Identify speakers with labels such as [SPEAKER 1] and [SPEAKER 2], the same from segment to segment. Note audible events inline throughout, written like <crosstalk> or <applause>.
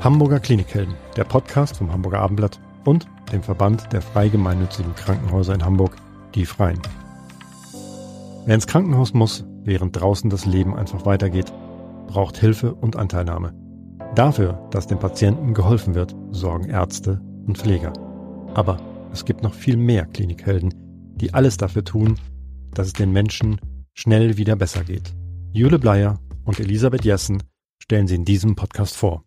[SPEAKER 1] Hamburger Klinikhelden, der Podcast vom Hamburger Abendblatt und dem Verband der frei gemeinnützigen Krankenhäuser in Hamburg, die Freien. Wer ins Krankenhaus muss, während draußen das Leben einfach weitergeht, braucht Hilfe und Anteilnahme. Dafür, dass dem Patienten geholfen wird, sorgen Ärzte und Pfleger. Aber es gibt noch viel mehr Klinikhelden, die alles dafür tun, dass es den Menschen schnell wieder besser geht. Jule Bleier und Elisabeth Jessen stellen sie in diesem Podcast vor.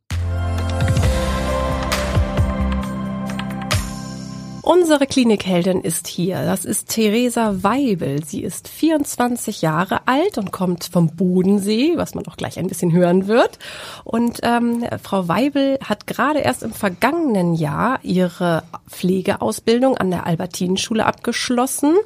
[SPEAKER 2] Unsere Klinikheldin ist hier. Das ist Theresa Weibel. Sie ist 24 Jahre alt und kommt vom Bodensee, was man auch gleich ein bisschen hören wird. Und ähm, Frau Weibel hat gerade erst im vergangenen Jahr ihre Pflegeausbildung an der Albertinenschule abgeschlossen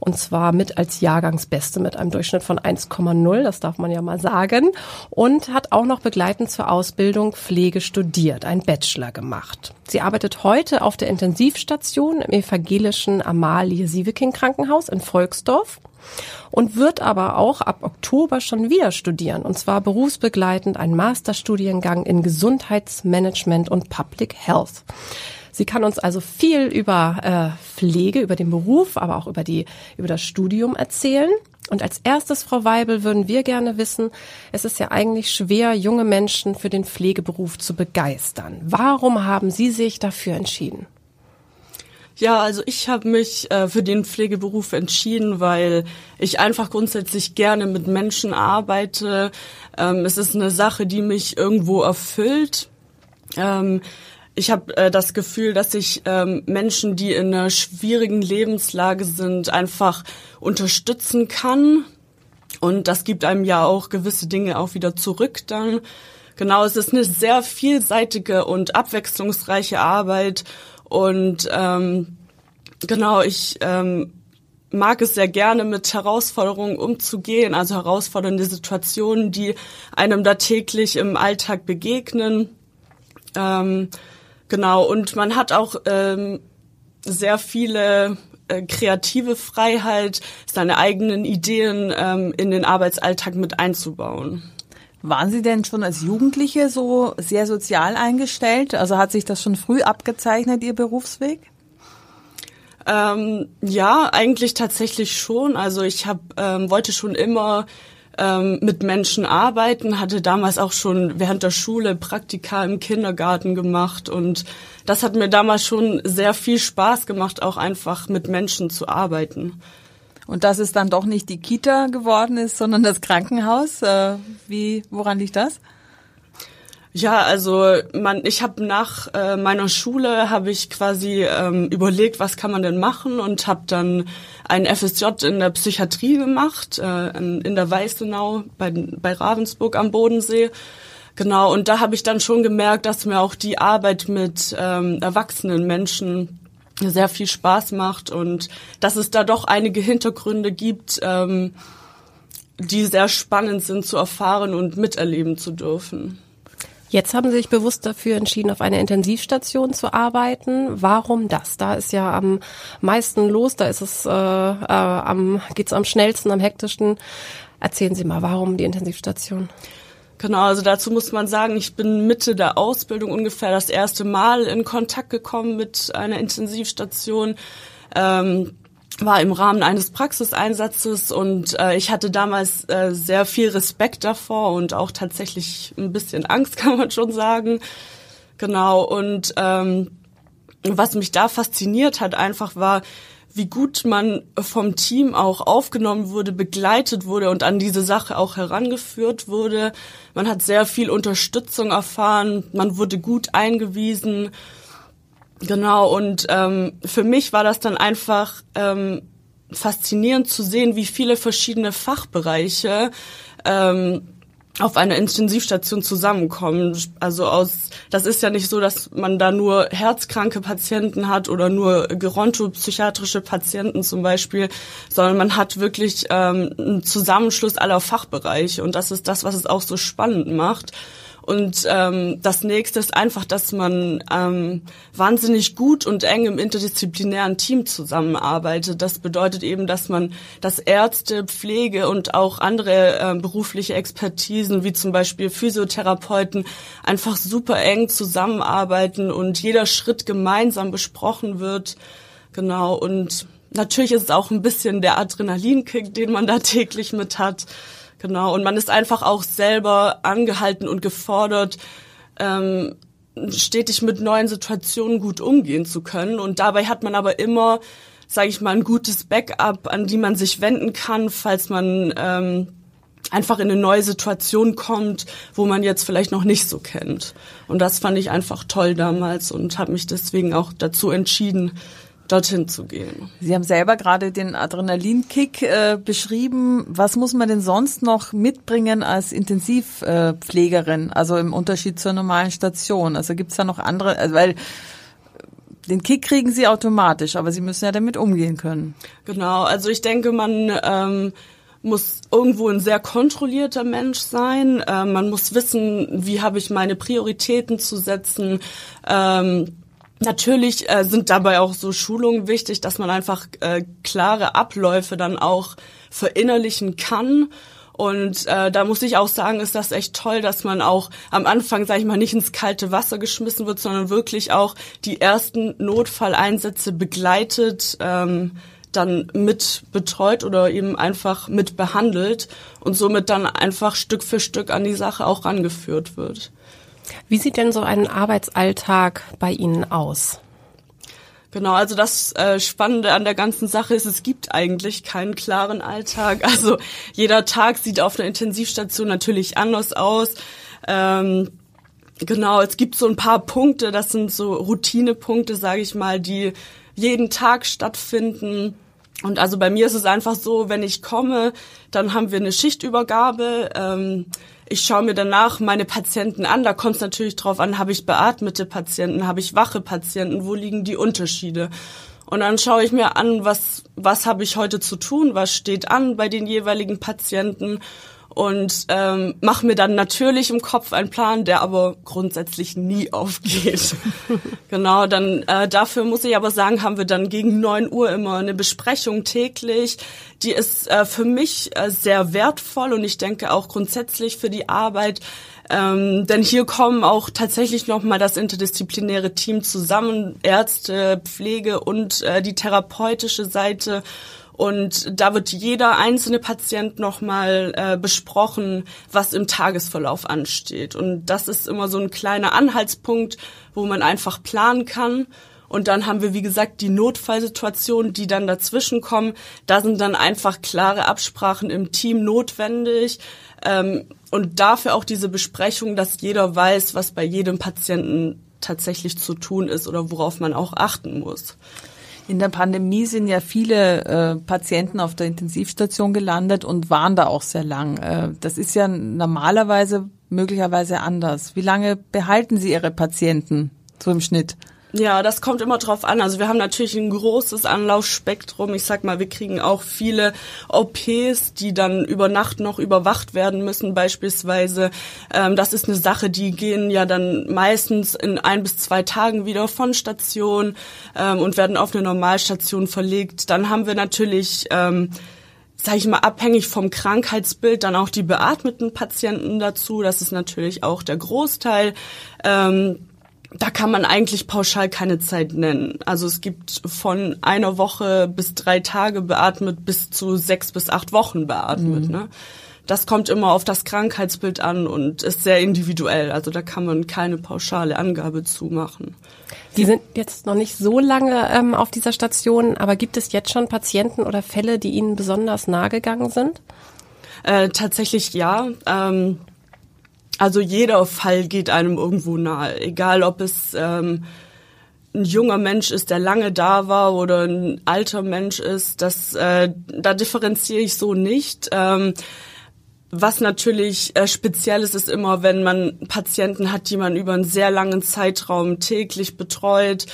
[SPEAKER 2] und zwar mit als Jahrgangsbeste mit einem Durchschnitt von 1,0, das darf man ja mal sagen, und hat auch noch begleitend zur Ausbildung Pflege studiert, ein Bachelor gemacht. Sie arbeitet heute auf der Intensivstation im evangelischen Amalie Sieveking Krankenhaus in Volksdorf und wird aber auch ab Oktober schon wieder studieren, und zwar berufsbegleitend einen Masterstudiengang in Gesundheitsmanagement und Public Health. Sie kann uns also viel über äh, Pflege, über den Beruf, aber auch über die über das Studium erzählen. Und als erstes, Frau Weibel, würden wir gerne wissen, es ist ja eigentlich schwer, junge Menschen für den Pflegeberuf zu begeistern. Warum haben Sie sich dafür entschieden?
[SPEAKER 3] Ja, also ich habe mich äh, für den Pflegeberuf entschieden, weil ich einfach grundsätzlich gerne mit Menschen arbeite. Ähm, es ist eine Sache, die mich irgendwo erfüllt. Ähm, ich habe äh, das Gefühl, dass ich ähm, Menschen, die in einer schwierigen Lebenslage sind, einfach unterstützen kann. Und das gibt einem ja auch gewisse Dinge auch wieder zurück dann. Genau, es ist eine sehr vielseitige und abwechslungsreiche Arbeit. Und ähm, genau, ich ähm, mag es sehr gerne, mit Herausforderungen umzugehen, also herausfordernde Situationen, die einem da täglich im Alltag begegnen. Ähm, Genau, und man hat auch ähm, sehr viele äh, kreative Freiheit, seine eigenen Ideen ähm, in den Arbeitsalltag mit einzubauen.
[SPEAKER 4] Waren Sie denn schon als Jugendliche so sehr sozial eingestellt? Also hat sich das schon früh abgezeichnet, Ihr Berufsweg?
[SPEAKER 3] Ähm, ja, eigentlich tatsächlich schon. Also ich hab, ähm, wollte schon immer ähm, mit Menschen arbeiten, hatte damals auch schon während der Schule Praktika im Kindergarten gemacht und das hat mir damals schon sehr viel Spaß gemacht, auch einfach mit Menschen zu arbeiten.
[SPEAKER 4] Und dass es dann doch nicht die Kita geworden ist, sondern das Krankenhaus, äh, wie, woran liegt das?
[SPEAKER 3] Ja, also man, ich habe nach äh, meiner Schule habe ich quasi ähm, überlegt, was kann man denn machen und habe dann ein FSJ in der Psychiatrie gemacht äh, in, der Weißenau bei, bei Ravensburg am Bodensee. Genau, und da habe ich dann schon gemerkt, dass mir auch die Arbeit mit ähm, erwachsenen Menschen sehr viel Spaß macht und dass es da doch einige Hintergründe gibt, ähm, die sehr spannend sind zu erfahren und miterleben zu dürfen.
[SPEAKER 2] Jetzt haben Sie sich bewusst dafür entschieden, auf einer Intensivstation zu arbeiten. Warum das? Da ist ja am meisten los, da ist es äh, äh, am geht's am schnellsten, am hektischsten. Erzählen Sie mal, warum die Intensivstation?
[SPEAKER 3] Genau, also dazu muss man sagen, ich bin Mitte der Ausbildung ungefähr das erste Mal in Kontakt gekommen mit einer Intensivstation. Ähm, war im Rahmen eines Praxiseinsatzes und äh, ich hatte damals äh, sehr viel Respekt davor und auch tatsächlich ein bisschen Angst, <laughs> kann man schon sagen. Genau, und ähm, was mich da fasziniert hat einfach war, wie gut man vom Team auch aufgenommen wurde, begleitet wurde und an diese Sache auch herangeführt wurde. Man hat sehr viel Unterstützung erfahren, man wurde gut eingewiesen Genau, und ähm, für mich war das dann einfach ähm, faszinierend zu sehen, wie viele verschiedene Fachbereiche ähm, auf einer Intensivstation zusammenkommen. Also aus, das ist ja nicht so, dass man da nur herzkranke Patienten hat oder nur gerontopsychiatrische Patienten zum Beispiel, sondern man hat wirklich ähm, einen Zusammenschluss aller Fachbereiche und das ist das, was es auch so spannend macht. Und ähm, das nächste ist einfach, dass man ähm, wahnsinnig gut und eng im interdisziplinären Team zusammenarbeitet. Das bedeutet eben, dass man, dass Ärzte, Pflege und auch andere äh, berufliche Expertisen, wie zum Beispiel Physiotherapeuten, einfach super eng zusammenarbeiten und jeder Schritt gemeinsam besprochen wird. Genau. Und natürlich ist es auch ein bisschen der Adrenalinkick, den man da täglich mit hat. Genau, und man ist einfach auch selber angehalten und gefordert, ähm, stetig mit neuen Situationen gut umgehen zu können. Und dabei hat man aber immer, sage ich mal, ein gutes Backup, an die man sich wenden kann, falls man ähm, einfach in eine neue Situation kommt, wo man jetzt vielleicht noch nicht so kennt. Und das fand ich einfach toll damals und habe mich deswegen auch dazu entschieden, dorthin zu gehen.
[SPEAKER 4] Sie haben selber gerade den Adrenalinkick äh, beschrieben. Was muss man denn sonst noch mitbringen als Intensivpflegerin, also im Unterschied zur normalen Station? Also gibt es da noch andere, also weil den Kick kriegen Sie automatisch, aber Sie müssen ja damit umgehen können.
[SPEAKER 3] Genau, also ich denke, man ähm, muss irgendwo ein sehr kontrollierter Mensch sein. Ähm, man muss wissen, wie habe ich meine Prioritäten zu setzen. Ähm, Natürlich äh, sind dabei auch so Schulungen wichtig, dass man einfach äh, klare Abläufe dann auch verinnerlichen kann. Und äh, da muss ich auch sagen, ist das echt toll, dass man auch am Anfang, sage ich mal, nicht ins kalte Wasser geschmissen wird, sondern wirklich auch die ersten Notfalleinsätze begleitet, ähm, dann mit betreut oder eben einfach mit behandelt und somit dann einfach Stück für Stück an die Sache auch rangeführt wird.
[SPEAKER 2] Wie sieht denn so ein Arbeitsalltag bei Ihnen aus?
[SPEAKER 3] Genau, also das äh, Spannende an der ganzen Sache ist, es gibt eigentlich keinen klaren Alltag. <laughs> Also jeder Tag sieht auf einer Intensivstation natürlich anders aus. Ähm, genau, es gibt so ein paar Punkte, das sind so Routinepunkte, sage ich mal, die jeden Tag stattfinden. Und also bei mir ist es einfach so, wenn ich komme, dann haben wir eine Schichtübergabe. Ähm, ich schaue mir danach meine Patienten an. Da kommt es natürlich drauf an, habe ich beatmete Patienten, habe ich wache Patienten, wo liegen die Unterschiede? Und dann schaue ich mir an, was, was habe ich heute zu tun, was steht an bei den jeweiligen Patienten und ähm, mache mir dann natürlich im Kopf einen Plan, der aber grundsätzlich nie <laughs> aufgeht. genau, dann äh, dafür muss ich aber sagen, haben wir dann gegen neun Uhr immer eine Besprechung täglich. Die ist äh, für mich äh, sehr wertvoll und ich denke auch grundsätzlich für die Arbeit. Ähm, denn hier kommen auch tatsächlich nochmal das interdisziplinäre Team zusammen, Ärzte, Pflege und äh, die therapeutische Seite und da wird jeder einzelne Patient nochmal äh, besprochen, was im Tagesverlauf ansteht. Und das ist immer so ein kleiner Anhaltspunkt, wo man einfach planen kann. Und dann haben wir, wie gesagt, die Notfallsituationen, die dann dazwischen kommen. Da sind dann einfach klare Absprachen im Team notwendig. Ähm, und dafür auch diese Besprechung, dass jeder weiß, was bei jedem Patienten tatsächlich zu tun ist oder worauf man auch achten muss.
[SPEAKER 4] In der Pandemie sind ja viele äh, Patienten auf der Intensivstation gelandet und waren da auch sehr lang. Äh, das ist ja normalerweise möglicherweise anders. Wie lange behalten Sie Ihre Patienten so im Schnitt?
[SPEAKER 3] Ja, das kommt immer drauf an. Also wir haben natürlich ein großes Anlaufspektrum. Ich sag mal, wir kriegen auch viele OPs, die dann über Nacht noch überwacht werden müssen beispielsweise. Ähm, das ist eine Sache, die gehen ja dann meistens in ein bis zwei Tagen wieder von Station ähm, und werden auf eine Normalstation verlegt. Dann haben wir natürlich ähm, sage ich mal, abhängig vom Krankheitsbild dann auch die beatmeten Patienten dazu. Das ist natürlich auch der Großteil. Ähm, da kann man eigentlich pauschal keine Zeit nennen. Also es gibt von einer Woche bis drei Tage beatmet bis zu sechs bis acht Wochen beatmet. Mhm. Ne? Das kommt immer auf das Krankheitsbild an und ist sehr individuell. Also da kann man keine pauschale Angabe zu machen.
[SPEAKER 2] Sie sind jetzt noch nicht so lange ähm, auf dieser Station, aber gibt es jetzt schon Patienten oder Fälle, die Ihnen besonders nahe gegangen sind?
[SPEAKER 3] Äh, tatsächlich ja. Ähm, also jeder Fall geht einem irgendwo nahe, egal ob es ähm, ein junger Mensch ist, der lange da war oder ein alter Mensch ist, das äh, da differenziere ich so nicht. Ähm, was natürlich äh, speziell ist, ist immer, wenn man Patienten hat, die man über einen sehr langen Zeitraum täglich betreut,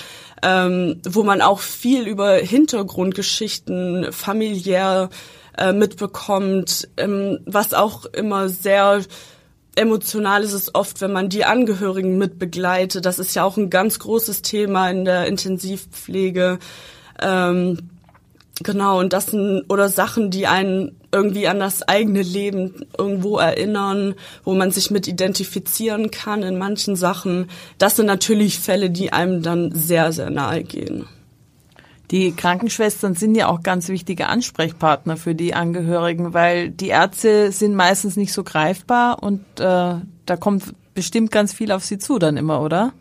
[SPEAKER 3] ähm, wo man auch viel über Hintergrundgeschichten familiär äh, mitbekommt, ähm, was auch immer sehr emotional ist es oft, wenn man die Angehörigen mit begleitet. Das ist ja auch ein ganz großes Thema in der Intensivpflege. Ähm, genau, und das sind oder Sachen, die einen irgendwie an das eigene Leben irgendwo erinnern, wo man sich mit identifizieren kann in manchen Sachen. Das sind natürlich Fälle, die einem dann sehr, sehr nahe gehen.
[SPEAKER 4] Die Krankenschwestern sind ja auch ganz wichtige Ansprechpartner für die Angehörigen, weil die Ärzte sind meistens nicht so greifbar und äh, da kommt bestimmt ganz viel auf sie zu dann immer, oder?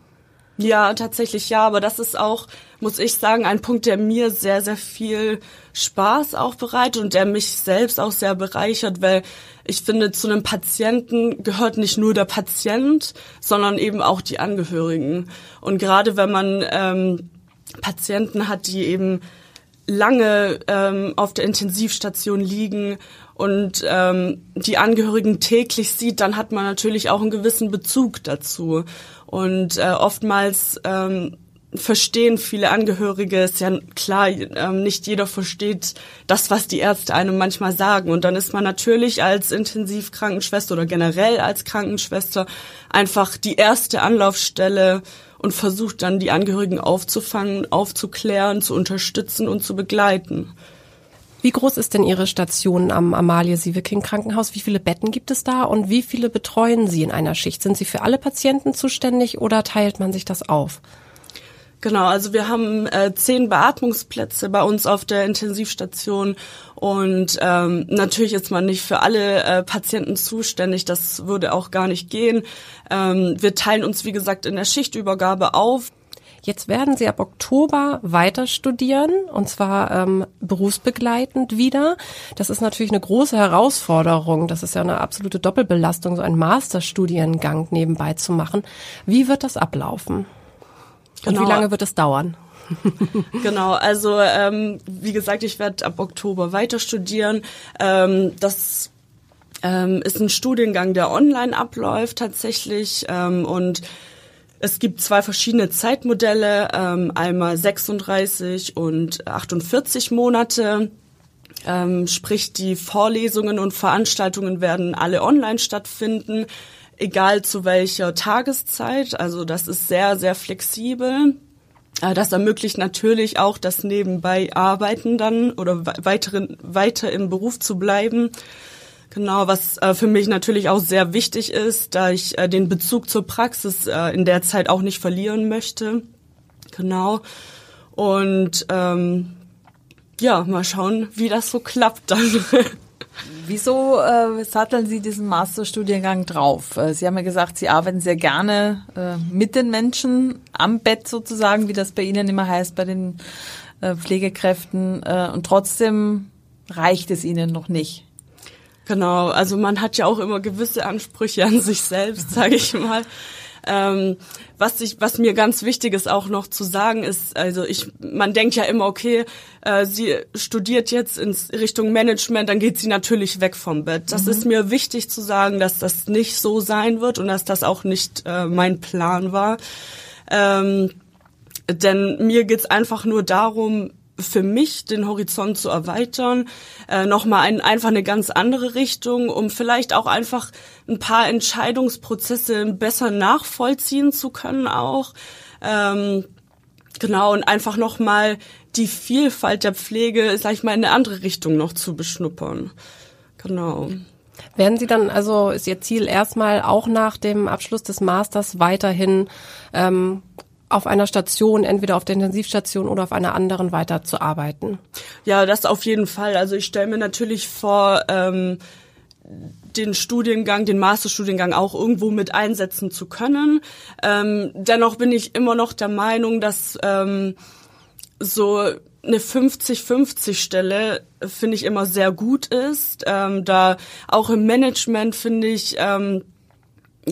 [SPEAKER 3] Ja, tatsächlich ja, aber das ist auch, muss ich sagen, ein Punkt, der mir sehr, sehr viel Spaß auch bereitet und der mich selbst auch sehr bereichert, weil ich finde, zu einem Patienten gehört nicht nur der Patient, sondern eben auch die Angehörigen. Und gerade wenn man ähm, Patienten hat, die eben lange ähm, auf der Intensivstation liegen und ähm, die Angehörigen täglich sieht, dann hat man natürlich auch einen gewissen Bezug dazu. Und äh, oftmals ähm, verstehen viele Angehörige, ist ja klar, ähm, nicht jeder versteht das, was die Ärzte einem manchmal sagen. Und dann ist man natürlich als Intensivkrankenschwester oder generell als Krankenschwester einfach die erste Anlaufstelle und versucht dann die Angehörigen aufzufangen, aufzuklären, zu unterstützen und zu begleiten.
[SPEAKER 2] Wie groß ist denn Ihre Station am Amalie Sieveking Krankenhaus? Wie viele Betten gibt es da und wie viele betreuen Sie in einer Schicht? Sind Sie für alle Patienten zuständig oder teilt man sich das auf?
[SPEAKER 3] Genau, also wir haben äh, zehn Beatmungsplätze bei uns auf der Intensivstation und ähm, natürlich ist man nicht für alle äh, Patienten zuständig, das würde auch gar nicht gehen. Ähm, wir teilen uns, wie gesagt, in der Schichtübergabe auf.
[SPEAKER 2] Jetzt werden Sie ab Oktober weiter studieren und zwar ähm, berufsbegleitend wieder. Das ist natürlich eine große Herausforderung. Das ist ja eine absolute Doppelbelastung, so einen Masterstudiengang nebenbei zu machen. Wie wird das ablaufen? Genau. Und wie lange wird es dauern? <laughs>
[SPEAKER 3] genau, also ähm, wie gesagt, ich werde ab Oktober weiter studieren. Ähm, das ähm, ist ein Studiengang, der online abläuft tatsächlich ähm, und es gibt zwei verschiedene Zeitmodelle, ähm, einmal 36 und 48 Monate. Ähm, sprich, die Vorlesungen und Veranstaltungen werden alle online stattfinden egal zu welcher Tageszeit. Also das ist sehr, sehr flexibel. Äh, das ermöglicht natürlich auch das nebenbei Arbeiten dann oder weiteren, weiter im Beruf zu bleiben. Genau, was äh, für mich natürlich auch sehr wichtig ist, da ich äh, den Bezug zur Praxis in der Zeit auch nicht verlieren möchte. Genau. Und ähm, ja, mal schauen, wie das so klappt dann. <laughs>
[SPEAKER 4] Wieso äh, satteln Sie diesen Masterstudiengang drauf? Äh, Sie haben ja gesagt, Sie arbeiten sehr gerne äh, mit den Menschen am Bett sozusagen, wie das bei Ihnen immer heißt, bei den äh, Pflegekräften. Äh, und trotzdem reicht es Ihnen noch nicht.
[SPEAKER 3] Genau, also man hat ja auch immer gewisse Ansprüche an sich selbst, sage ich mal. Ähm, was ich, was mir ganz wichtig ist auch noch zu sagen ist, also ich, man denkt ja immer, okay, äh, sie studiert jetzt in Richtung Management, dann geht sie natürlich weg vom Bett. Das mhm. ist mir wichtig zu sagen, dass das nicht so sein wird und dass das auch nicht äh, mein Plan war. Ähm, denn mir geht's einfach nur darum, für mich den Horizont zu erweitern, äh, nochmal ein, einfach eine ganz andere Richtung, um vielleicht auch einfach ein paar Entscheidungsprozesse besser nachvollziehen zu können auch. Ähm, genau, und einfach nochmal die Vielfalt der Pflege, sag ich mal, in eine andere Richtung noch zu beschnuppern. Genau.
[SPEAKER 2] Werden Sie dann, also ist Ihr Ziel erstmal auch nach dem Abschluss des Masters weiterhin ähm, auf einer Station, entweder auf der Intensivstation oder auf einer anderen weiterzuarbeiten?
[SPEAKER 3] Ja, das auf jeden Fall. Also ich stelle mir natürlich vor, ähm, den Studiengang, den Masterstudiengang auch irgendwo mit einsetzen zu können. Ähm, dennoch bin ich immer noch der Meinung, dass ähm, so eine 50-50 Stelle finde ich immer sehr gut ist. Ähm, da auch im Management finde ich, ähm,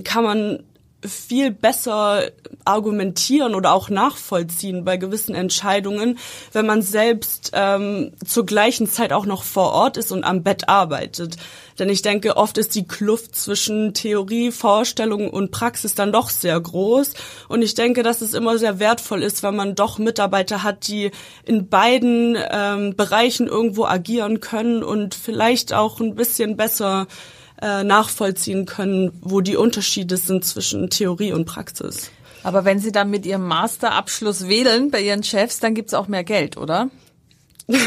[SPEAKER 3] kann man viel besser argumentieren oder auch nachvollziehen bei gewissen Entscheidungen, wenn man selbst ähm, zur gleichen Zeit auch noch vor Ort ist und am Bett arbeitet. Denn ich denke, oft ist die Kluft zwischen Theorie, Vorstellung und Praxis dann doch sehr groß. Und ich denke, dass es immer sehr wertvoll ist, wenn man doch Mitarbeiter hat, die in beiden ähm, Bereichen irgendwo agieren können und vielleicht auch ein bisschen besser äh, nachvollziehen können, wo die Unterschiede sind zwischen Theorie und Praxis.
[SPEAKER 4] Aber wenn Sie dann mit Ihrem Masterabschluss wählen bei Ihren Chefs, dann gibt's auch mehr Geld, oder? <laughs>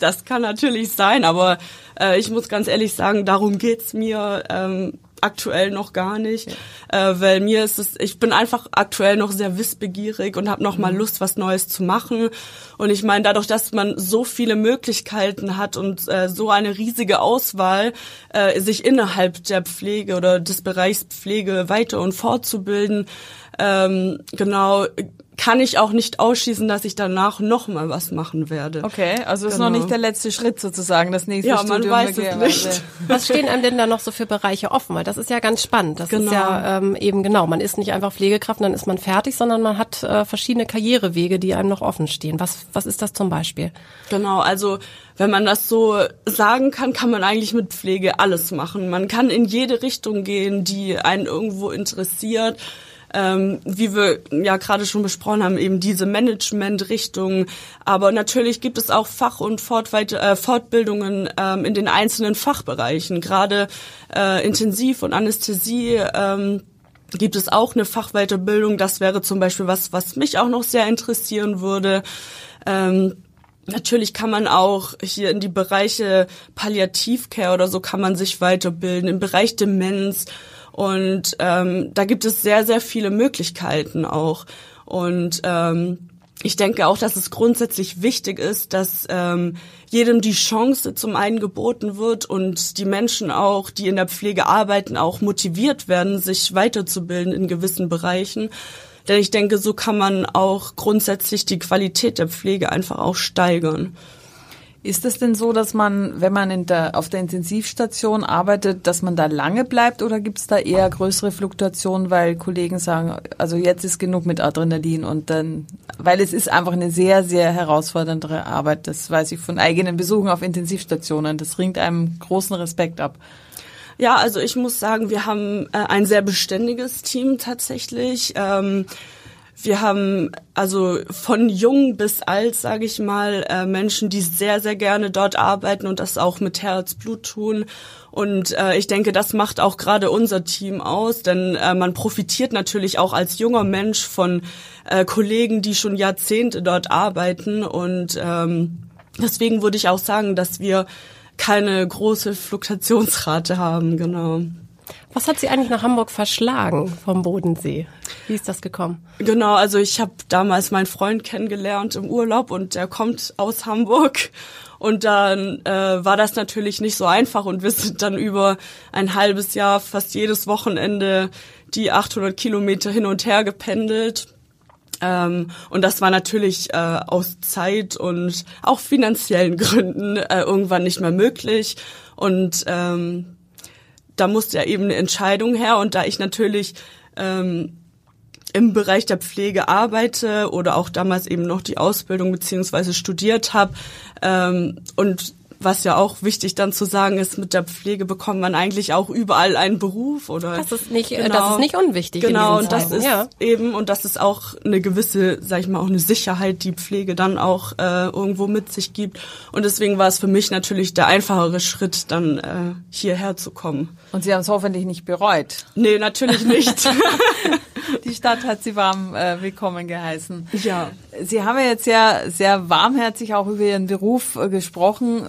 [SPEAKER 3] das kann natürlich sein, aber äh, ich muss ganz ehrlich sagen, darum geht's mir. Ähm, aktuell noch gar nicht, ja. äh, weil mir ist es, ich bin einfach aktuell noch sehr wissbegierig und habe noch mal mhm. Lust, was Neues zu machen. Und ich meine, dadurch, dass man so viele Möglichkeiten hat und äh, so eine riesige Auswahl, äh, sich innerhalb der Pflege oder des Bereichs Pflege weiter und fortzubilden, ähm, genau kann ich auch nicht ausschließen, dass ich danach noch mal was machen werde.
[SPEAKER 4] Okay, also ist noch genau. nicht der letzte Schritt sozusagen, das nächste
[SPEAKER 3] ja,
[SPEAKER 4] Studium.
[SPEAKER 3] Ja, man weiß es nicht. <laughs>
[SPEAKER 2] Was stehen einem denn da noch so für Bereiche offen? Weil das ist ja ganz spannend. Das genau. ist ja ähm, eben genau, man ist nicht einfach Pflegekraft, dann ist man fertig, sondern man hat äh, verschiedene Karrierewege, die einem noch offen stehen. Was, was ist das zum Beispiel?
[SPEAKER 3] Genau, also wenn man das so sagen kann, kann man eigentlich mit Pflege alles machen. Man kann in jede Richtung gehen, die einen irgendwo interessiert ähm, wie wir ja gerade schon besprochen haben, eben diese Management-Richtung. Aber natürlich gibt es auch Fach- und Fortweit äh, Fortbildungen ähm, in den einzelnen Fachbereichen. Gerade äh, Intensiv- und Anästhesie ähm, gibt es auch eine Fachweiterbildung. Das wäre zum Beispiel was, was mich auch noch sehr interessieren würde. Ähm, Natürlich kann man auch hier in die Bereiche Palliativcare oder so kann man sich weiterbilden, im Bereich Demenz und ähm, da gibt es sehr, sehr viele Möglichkeiten auch. Und ähm, ich denke auch, dass es grundsätzlich wichtig ist, dass ähm, jedem die Chance zum einen geboten wird und die Menschen auch, die in der Pflege arbeiten, auch motiviert werden, sich weiterzubilden in gewissen Bereichen. Denn ich denke, so kann man auch grundsätzlich die Qualität der Pflege einfach auch steigern.
[SPEAKER 4] Ist es denn so, dass man, wenn man der, auf der Intensivstation arbeitet, dass man da lange bleibt oder gibt es da eher größere Fluktuationen, weil Kollegen sagen, also jetzt ist genug mit Adrenalin und dann, weil es ist einfach eine sehr, sehr herausfordernde Arbeit. Das weiß ich von eigenen Besuchen auf Intensivstationen. Das ringt einem großen Respekt ab.
[SPEAKER 3] Ja, also ich muss sagen, wir haben äh, ein sehr beständiges Team tatsächlich. Ähm, wir haben also von jung bis alt, sage ich mal, äh, Menschen, die sehr, sehr gerne dort arbeiten und das auch mit Herzblut tun. Und äh, ich denke, das macht auch gerade unser Team aus, denn äh, man profitiert natürlich auch als junger Mensch von äh, Kollegen, die schon Jahrzehnte dort arbeiten. Und ähm, deswegen würde ich auch sagen, dass wir keine große Fluktuationsrate haben, genau.
[SPEAKER 2] Was hat Sie eigentlich nach Hamburg verschlagen vom Bodensee? Wie ist das gekommen?
[SPEAKER 3] Genau, also ich habe damals meinen Freund kennengelernt im Urlaub und der kommt aus Hamburg. Und dann äh, war das natürlich nicht so einfach und wir sind dann über ein halbes Jahr fast jedes Wochenende die 800 Kilometer hin und her gependelt. Ähm, und das war natürlich äh, aus Zeit und auch finanziellen Gründen äh, irgendwann nicht mehr möglich. Und ähm, da musste ja eben eine Entscheidung her und da ich natürlich ähm, im Bereich der Pflege arbeite oder auch damals eben noch die Ausbildung beziehungsweise studiert habe ähm, und was ja auch wichtig dann zu sagen ist, mit der Pflege bekommt man eigentlich auch überall einen Beruf oder
[SPEAKER 2] das ist nicht genau, das ist nicht unwichtig
[SPEAKER 3] genau und das ist ja. eben und das ist auch eine gewisse sag ich mal auch eine Sicherheit die Pflege dann auch äh, irgendwo mit sich gibt. Und deswegen war es für mich natürlich der einfachere Schritt dann äh, hierher zu kommen.
[SPEAKER 4] Und Sie haben es hoffentlich nicht bereut.
[SPEAKER 3] Nee natürlich nicht <laughs> <laughs>
[SPEAKER 4] Die Stadt hat Sie warm äh, willkommen geheißen.
[SPEAKER 3] Ja.
[SPEAKER 4] Sie haben ja jetzt ja sehr warmherzig auch über Ihren Beruf äh, gesprochen.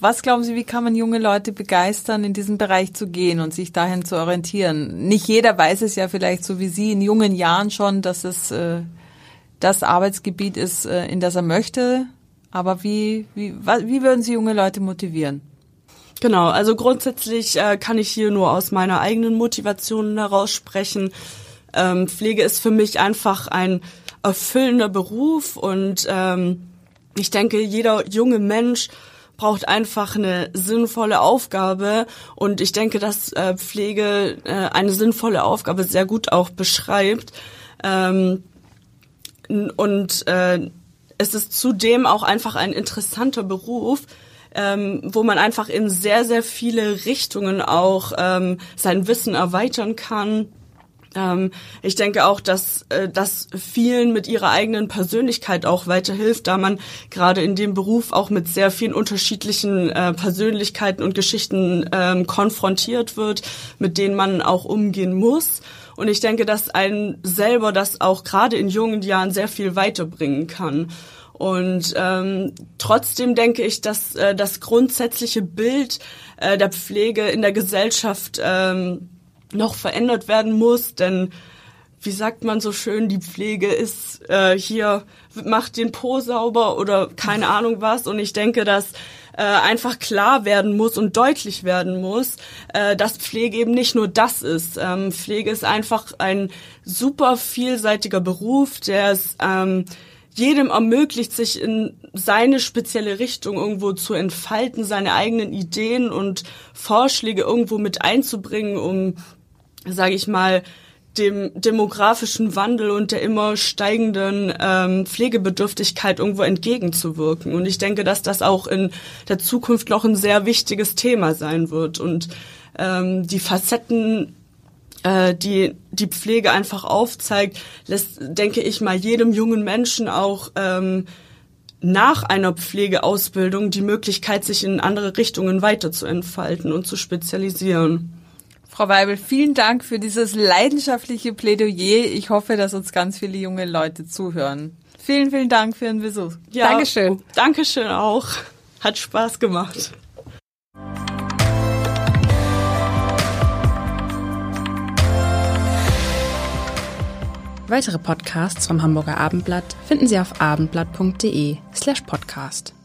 [SPEAKER 4] Was glauben Sie, wie kann man junge Leute begeistern, in diesen Bereich zu gehen und sich dahin zu orientieren? Nicht jeder weiß es ja vielleicht so wie Sie in jungen Jahren schon, dass es äh, das Arbeitsgebiet ist, äh, in das er möchte. Aber wie, wie, wie würden Sie junge Leute motivieren?
[SPEAKER 3] Genau, also grundsätzlich äh, kann ich hier nur aus meiner eigenen Motivation heraus sprechen. Ähm, Pflege ist für mich einfach ein erfüllender Beruf und ähm, ich denke, jeder junge Mensch braucht einfach eine sinnvolle Aufgabe und ich denke, dass äh, Pflege äh, eine sinnvolle Aufgabe sehr gut auch beschreibt. Ähm, und äh, es ist zudem auch einfach ein interessanter Beruf, ähm, wo man einfach in sehr, sehr viele Richtungen auch ähm, sein Wissen erweitern kann ich denke auch, dass äh, das vielen mit ihrer eigenen Persönlichkeit auch weiterhilft, da man gerade in dem Beruf auch mit sehr vielen unterschiedlichen äh, Persönlichkeiten und Geschichten ähm, konfrontiert wird, mit denen man auch umgehen muss. Und ich denke, dass ein selber das auch gerade in jungen Jahren sehr viel weiterbringen kann. Und ähm, trotzdem denke ich, dass äh, das grundsätzliche Bild äh, der Pflege in der Gesellschaft ähm, noch verändert werden muss, denn wie sagt man so schön, die Pflege ist äh, hier, macht den Po sauber oder keine Ahnung was. Und ich denke, dass äh, einfach klar werden muss und deutlich werden muss, äh, dass Pflege eben nicht nur das ist. Ähm, Pflege ist einfach ein super vielseitiger Beruf, der es ähm, jedem ermöglicht, sich in seine spezielle Richtung irgendwo zu entfalten, seine eigenen Ideen und Vorschläge irgendwo mit einzubringen, um sage ich mal, dem demografischen Wandel und der immer steigenden ähm, Pflegebedürftigkeit irgendwo entgegenzuwirken. Und ich denke, dass das auch in der Zukunft noch ein sehr wichtiges Thema sein wird. Und ähm, die Facetten, äh, die die Pflege einfach aufzeigt, lässt, denke ich mal, jedem jungen Menschen auch ähm, nach einer Pflegeausbildung die Möglichkeit, sich in andere Richtungen weiterzuentfalten und zu spezialisieren.
[SPEAKER 4] Frau Weibel, vielen Dank für dieses leidenschaftliche Plädoyer. Ich hoffe, dass uns ganz viele junge Leute zuhören. Vielen, vielen Dank für den Besuch.
[SPEAKER 3] Ja, Dankeschön. Dankeschön auch. Hat Spaß gemacht.
[SPEAKER 2] Weitere Podcasts vom Hamburger Abendblatt finden Sie auf abendblatt.de slash podcast.